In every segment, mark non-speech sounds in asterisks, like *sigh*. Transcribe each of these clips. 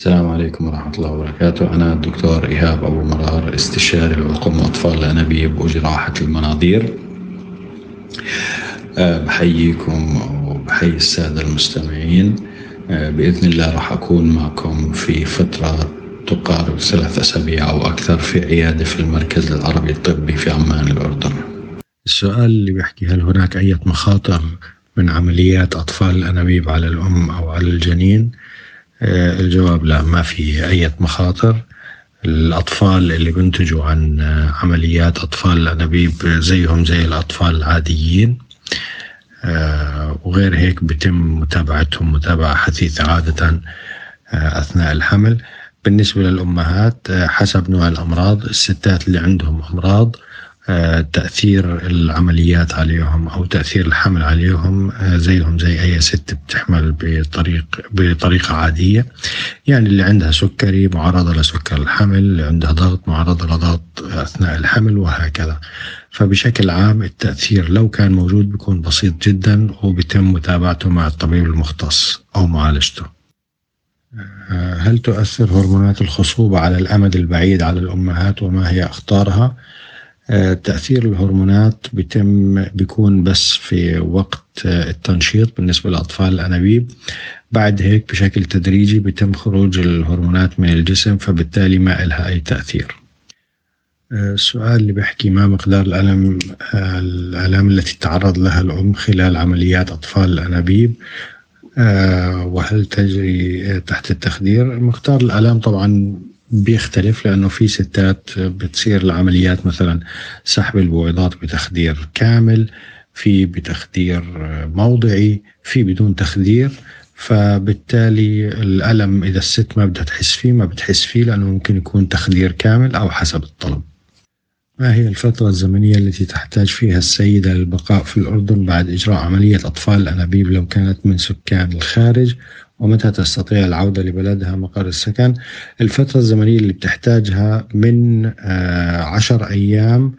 السلام عليكم ورحمة الله وبركاته. أنا الدكتور إيهاب أبو مرار استشاري العقم وأطفال الأنابيب وجراحة المناظير. أه بحييكم وبحيي السادة المستمعين. أه بإذن الله راح أكون معكم في فترة تقارب ثلاث أسابيع أو أكثر في عيادة في المركز العربي الطبي في عمان الأردن. السؤال اللي بيحكي هل هناك أي مخاطر من عمليات أطفال الأنابيب على الأم أو على الجنين؟ آه، الجواب لا ما في أي مخاطر. الأطفال اللي بينتجوا عن عمليات أطفال الأنابيب زيهم زي الأطفال العاديين. آه، وغير هيك بتم متابعتهم متابعة حثيثة عادة آه، أثناء الحمل. بالنسبة للأمهات حسب نوع الأمراض الستات اللي عندهم أمراض تأثير العمليات عليهم أو تأثير الحمل عليهم آه، زيهم زي أي ست بتحمل بطريق بطريقة عادية. يعني اللي عندها سكري معرضة لسكر الحمل اللي عندها ضغط معرضة لضغط أثناء الحمل وهكذا. فبشكل عام التأثير لو كان موجود بيكون بسيط جدا وبيتم متابعته مع الطبيب المختص أو معالجته آه، هل تؤثر هرمونات الخصوبة على الأمد البعيد على الأمهات وما هي أخطارها؟ آه، تأثير الهرمونات بيتم بيكون بس في وقت آه، التنشيط بالنسبة لأطفال الأنابيب. بعد هيك بشكل تدريجي بيتم خروج الهرمونات من الجسم فبالتالي ما إلها أي تأثير. آه، السؤال اللي بيحكي ما مقدار الألم الآلام التي تعرض لها الأم خلال عمليات أطفال الأنابيب؟ وهل تجري تحت التخدير؟ مقدار الآلام طبعا بيختلف لأنه في ستات بتصير العمليات مثلا سحب البويضات بتخدير كامل في بتخدير موضعي في بدون تخدير فبالتالي الألم إذا الست ما بدها تحس فيه ما بتحس فيه لأنه ممكن يكون تخدير كامل أو حسب الطلب. ما هي الفترة الزمنية التي تحتاج فيها السيدة للبقاء في الأردن بعد إجراء عملية أطفال الأنابيب لو كانت من سكان الخارج؟ ومتى تستطيع العودة لبلدها مقر السكن؟ الفترة الزمنية اللي بتحتاجها من آه، عشر أيام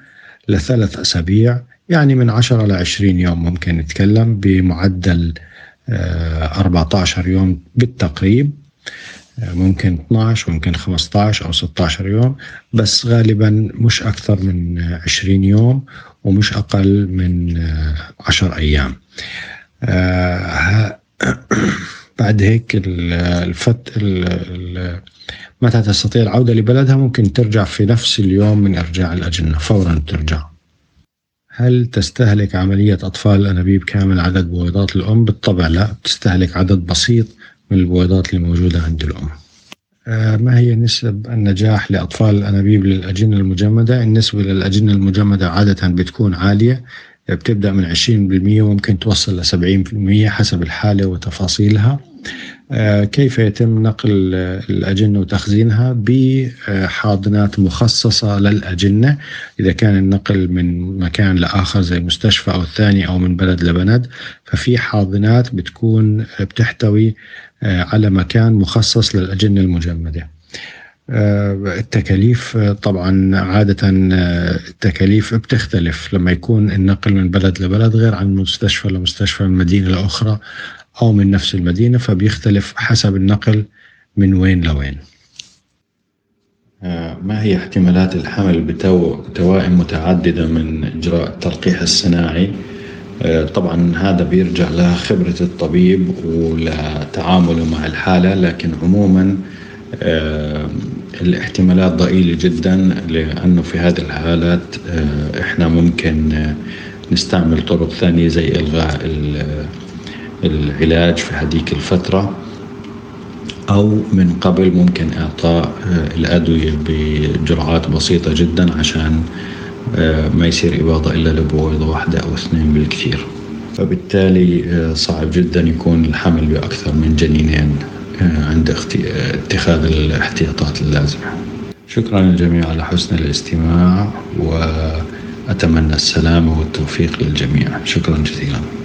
لثلاث أسابيع يعني من عشرة لعشرين يوم ممكن نتكلم بمعدل 14 آه، يوم بالتقريب. ممكن 12 ممكن 15 أو 16 يوم بس غالبا مش أكثر من 20 يوم ومش أقل من 10 أيام *clears throat* بعد هيك الفت متى تستطيع العودة لبلدها ممكن ترجع في نفس اليوم من إرجاع الأجنة فورا ترجع هل تستهلك عملية أطفال الأنابيب كامل عدد بويضات الأم؟ بالطبع لا تستهلك عدد بسيط من البويضات اللي موجودة عند الأم آه، ما هي نسب النجاح لأطفال الأنابيب للأجنة المجمدة؟ النسبة للأجنة المجمدة عادة بتكون عالية بتبدأ من 20% وممكن توصل ل 70% حسب الحالة وتفاصيلها كيف يتم نقل الأجنة وتخزينها بحاضنات مخصصة للأجنة؟ إذا كان النقل من مكان لآخر زي مستشفى أو الثاني أو من بلد لبلد ففي حاضنات بتكون بتحتوي آه، على مكان مخصص للأجنة المجمدة. آه، التكاليف طبعا عادة التكاليف بتختلف. لما يكون النقل من بلد لبلد غير عن مستشفى لمستشفى من مدينة لأخرى أو من نفس المدينة فبيختلف حسب النقل من وين لوين. آه، ما هي احتمالات الحمل بتوائم متعددة من إجراء التلقيح الصناعي؟ آه، طبعا هذا بيرجع لخبرة الطبيب ولتعامله مع الحالة لكن عموما آه، الاحتمالات ضئيلة جدا لأنه في هذه الحالات إحنا ممكن نستعمل طرق ثانية زي إلغاء العلاج في هذيك الفترة أو من قبل ممكن إعطاء آه، الأدوية بجرعات بسيطة جدا عشان آه، ما يصير إباضة إلا لبويضة واحدة أو اثنين بالكثير. فبالتالي آه، صعب جدا يكون الحمل بأكثر من جنينين عند اتخاذ الاحتياطات اللازمة. شكرا للجميع على حسن الاستماع وأتمنى السلامة والتوفيق للجميع. شكرا جزيلا.